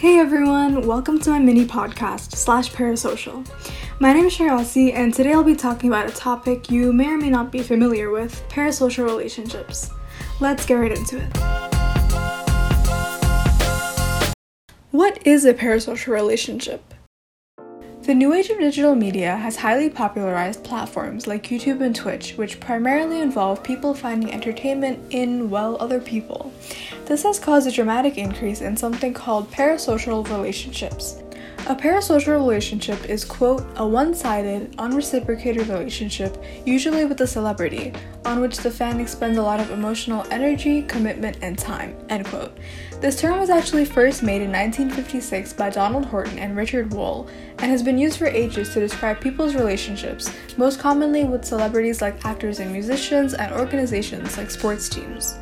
Hey everyone, welcome to my mini podcast slash parasocial. My name is Shreyasi, and today I'll be talking about a topic you may or may not be familiar with parasocial relationships. Let's get right into it. What is a parasocial relationship? The new age of digital media has highly popularized platforms like YouTube and Twitch, which primarily involve people finding entertainment in, well, other people. This has caused a dramatic increase in something called parasocial relationships. A parasocial relationship is, quote, a one sided, unreciprocated relationship, usually with a celebrity, on which the fan expends a lot of emotional energy, commitment, and time, end quote. This term was actually first made in 1956 by Donald Horton and Richard Wohl, and has been used for ages to describe people's relationships, most commonly with celebrities like actors and musicians, and organizations like sports teams.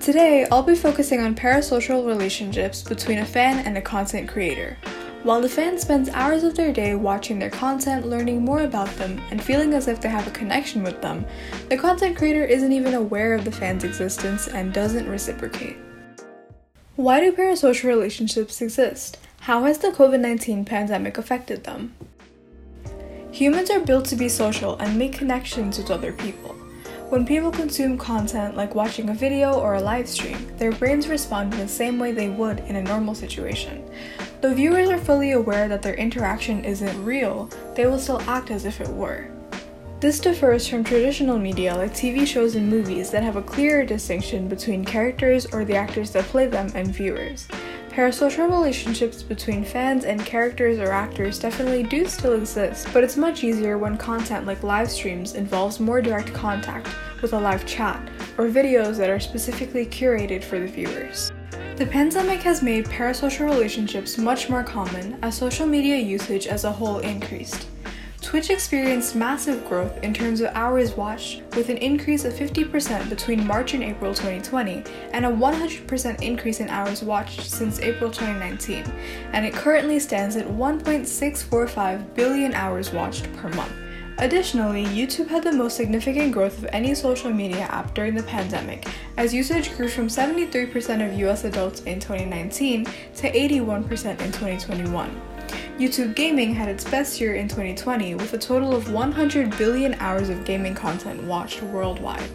Today, I'll be focusing on parasocial relationships between a fan and a content creator. While the fan spends hours of their day watching their content, learning more about them, and feeling as if they have a connection with them, the content creator isn't even aware of the fan's existence and doesn't reciprocate. Why do parasocial relationships exist? How has the COVID 19 pandemic affected them? Humans are built to be social and make connections with other people. When people consume content like watching a video or a live stream, their brains respond in the same way they would in a normal situation. Though viewers are fully aware that their interaction isn't real, they will still act as if it were. This differs from traditional media like TV shows and movies that have a clearer distinction between characters or the actors that play them and viewers. Parasocial relationships between fans and characters or actors definitely do still exist, but it's much easier when content like live streams involves more direct contact with a live chat, or videos that are specifically curated for the viewers. The pandemic has made parasocial relationships much more common as social media usage as a whole increased. Twitch experienced massive growth in terms of hours watched, with an increase of 50% between March and April 2020, and a 100% increase in hours watched since April 2019, and it currently stands at 1.645 billion hours watched per month. Additionally, YouTube had the most significant growth of any social media app during the pandemic, as usage grew from 73% of US adults in 2019 to 81% in 2021. YouTube Gaming had its best year in 2020 with a total of 100 billion hours of gaming content watched worldwide.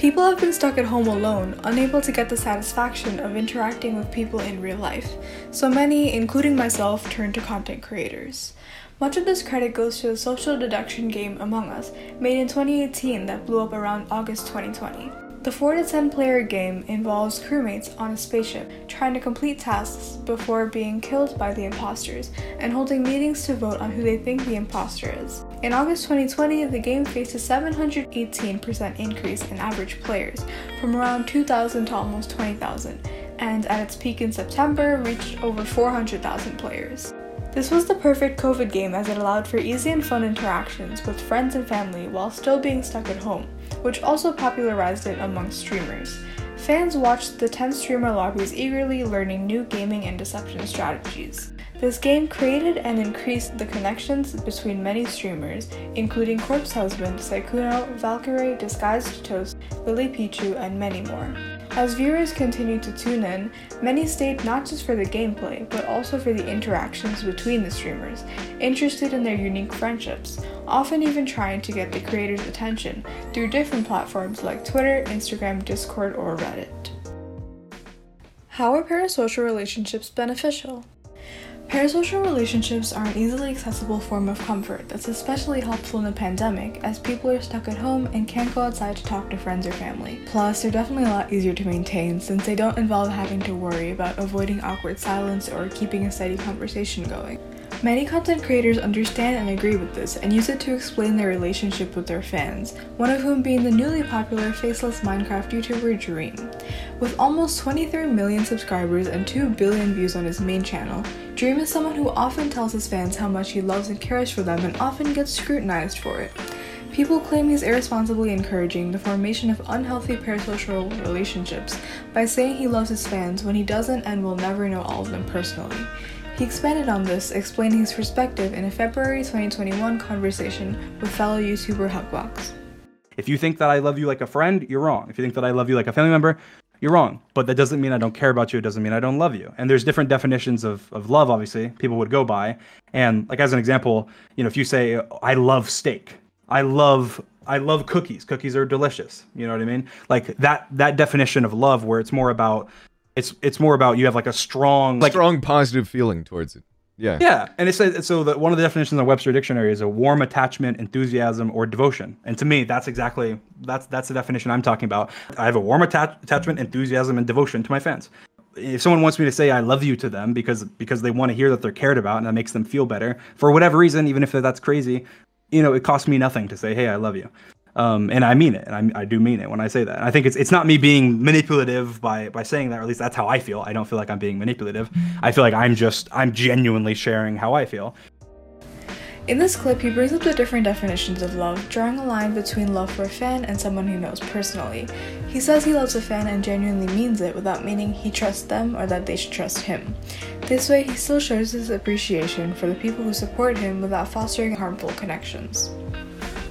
People have been stuck at home alone, unable to get the satisfaction of interacting with people in real life, so many, including myself, turned to content creators. Much of this credit goes to the social deduction game Among Us, made in 2018 that blew up around August 2020. The 4 to 10 player game involves crewmates on a spaceship trying to complete tasks before being killed by the imposters and holding meetings to vote on who they think the imposter is. In August 2020, the game faced a 718% increase in average players, from around 2,000 to almost 20,000, and at its peak in September reached over 400,000 players. This was the perfect COVID game as it allowed for easy and fun interactions with friends and family while still being stuck at home, which also popularized it among streamers. Fans watched the 10 streamer lobbies eagerly learning new gaming and deception strategies. This game created and increased the connections between many streamers, including Corpse Husband, Sykkuno, Valkyrae, Disguised Toast, Lily Pichu, and many more. As viewers continued to tune in, many stayed not just for the gameplay, but also for the interactions between the streamers, interested in their unique friendships, often even trying to get the creators' attention through different platforms like Twitter, Instagram, Discord, or Reddit. How are parasocial relationships beneficial? Parasocial relationships are an easily accessible form of comfort that's especially helpful in the pandemic as people are stuck at home and can't go outside to talk to friends or family. Plus, they're definitely a lot easier to maintain since they don't involve having to worry about avoiding awkward silence or keeping a steady conversation going. Many content creators understand and agree with this and use it to explain their relationship with their fans, one of whom being the newly popular faceless Minecraft YouTuber Dream. With almost 23 million subscribers and 2 billion views on his main channel, Dream is someone who often tells his fans how much he loves and cares for them and often gets scrutinized for it. People claim he's irresponsibly encouraging the formation of unhealthy parasocial relationships by saying he loves his fans when he doesn't and will never know all of them personally. He expanded on this, explaining his perspective in a February 2021 conversation with fellow YouTuber Hugbox. If you think that I love you like a friend, you're wrong. If you think that I love you like a family member, you're wrong. But that doesn't mean I don't care about you. It doesn't mean I don't love you. And there's different definitions of, of love, obviously, people would go by. And like as an example, you know, if you say, I love steak, I love I love cookies. Cookies are delicious. You know what I mean? Like that that definition of love where it's more about it's it's more about you have like a strong like strong positive feeling towards it. Yeah. Yeah, and it says so that one of the definitions in the Webster dictionary is a warm attachment, enthusiasm, or devotion. And to me, that's exactly that's that's the definition I'm talking about. I have a warm attach- attachment, enthusiasm, and devotion to my fans. If someone wants me to say I love you to them because because they want to hear that they're cared about and that makes them feel better for whatever reason, even if that's crazy, you know, it costs me nothing to say, hey, I love you. Um, and I mean it, and I, I, do mean it when I say that. And I think it's it's not me being manipulative by by saying that, or at least that's how I feel. I don't feel like I'm being manipulative. I feel like I'm just I'm genuinely sharing how I feel. In this clip, he brings up the different definitions of love, drawing a line between love for a fan and someone he knows personally. He says he loves a fan and genuinely means it without meaning he trusts them or that they should trust him. This way, he still shows his appreciation for the people who support him without fostering harmful connections.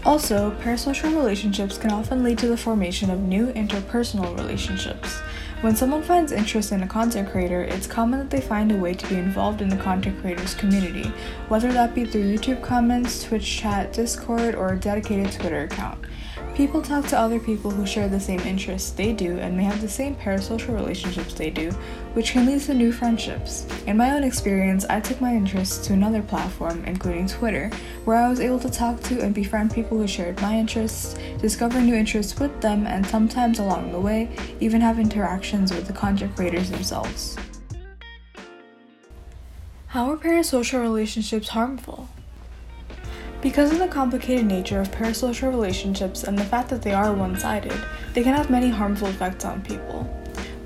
Also, parasocial relationships can often lead to the formation of new interpersonal relationships. When someone finds interest in a content creator, it's common that they find a way to be involved in the content creator's community, whether that be through YouTube comments, Twitch chat, Discord, or a dedicated Twitter account. People talk to other people who share the same interests they do and may have the same parasocial relationships they do, which can lead to new friendships. In my own experience, I took my interests to another platform, including Twitter, where I was able to talk to and befriend people who shared my interests, discover new interests with them, and sometimes along the way, even have interactions with the content creators themselves. How are parasocial relationships harmful? Because of the complicated nature of parasocial relationships and the fact that they are one sided, they can have many harmful effects on people.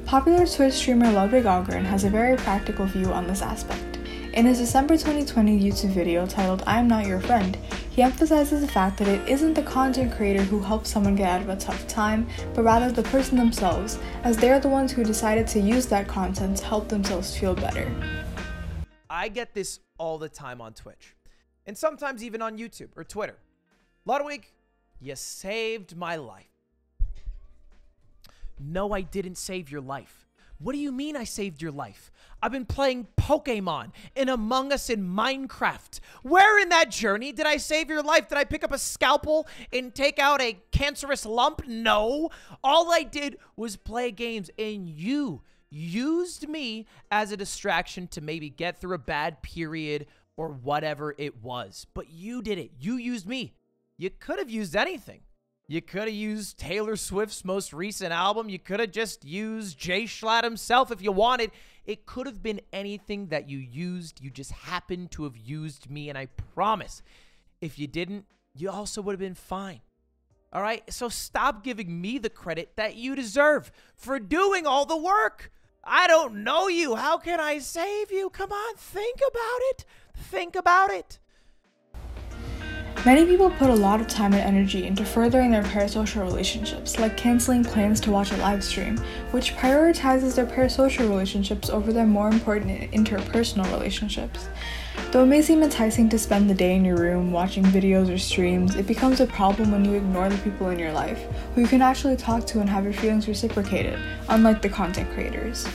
Popular Twitch streamer Ludwig Ahgren has a very practical view on this aspect. In his December 2020 YouTube video titled I Am Not Your Friend, he emphasizes the fact that it isn't the content creator who helps someone get out of a tough time, but rather the person themselves, as they're the ones who decided to use that content to help themselves feel better. I get this all the time on Twitch and sometimes even on YouTube or Twitter. Ludwig, you saved my life. No, I didn't save your life. What do you mean I saved your life? I've been playing Pokemon and Among Us in Minecraft. Where in that journey did I save your life? Did I pick up a scalpel and take out a cancerous lump? No. All I did was play games and you used me as a distraction to maybe get through a bad period or whatever it was. But you did it. You used me. You could have used anything. You could have used Taylor Swift's most recent album. You could have just used Jschlatt himself if you wanted. It could have been anything that you used. You just happened to have used me. And I promise, if you didn't, you also would have been fine. All right? So stop giving me the credit that you deserve for doing all the work. I don't know you. How can I save you? Come on, think about it. Think about it. Many people put a lot of time and energy into furthering their parasocial relationships, like canceling plans to watch a live stream, which prioritizes their parasocial relationships over their more important interpersonal relationships. Though it may seem enticing to spend the day in your room watching videos or streams, it becomes a problem when you ignore the people in your life who you can actually talk to and have your feelings reciprocated, unlike the content creators.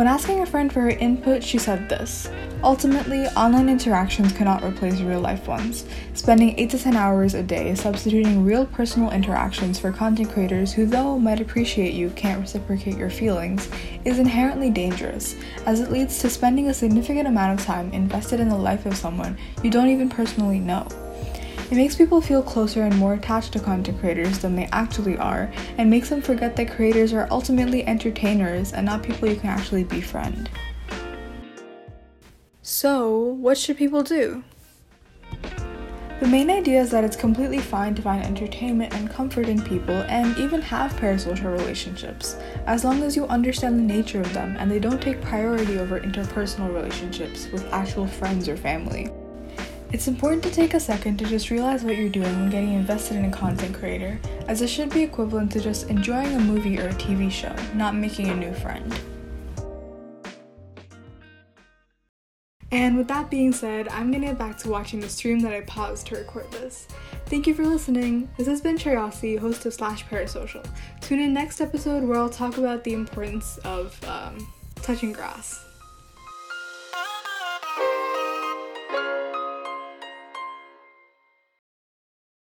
When asking a friend for her input, she said this Ultimately, online interactions cannot replace real life ones. Spending 8 to 10 hours a day substituting real personal interactions for content creators who, though might appreciate you, can't reciprocate your feelings is inherently dangerous, as it leads to spending a significant amount of time invested in the life of someone you don't even personally know. It makes people feel closer and more attached to content creators than they actually are, and makes them forget that creators are ultimately entertainers and not people you can actually befriend. So, what should people do? The main idea is that it's completely fine to find entertainment and comfort in people and even have parasocial relationships, as long as you understand the nature of them and they don't take priority over interpersonal relationships with actual friends or family. It's important to take a second to just realize what you're doing when getting invested in a content creator, as it should be equivalent to just enjoying a movie or a TV show, not making a new friend. And with that being said, I'm gonna get back to watching the stream that I paused to record this. Thank you for listening. This has been Curiosity, host of Slash Parasocial. Tune in next episode where I'll talk about the importance of um, touching grass.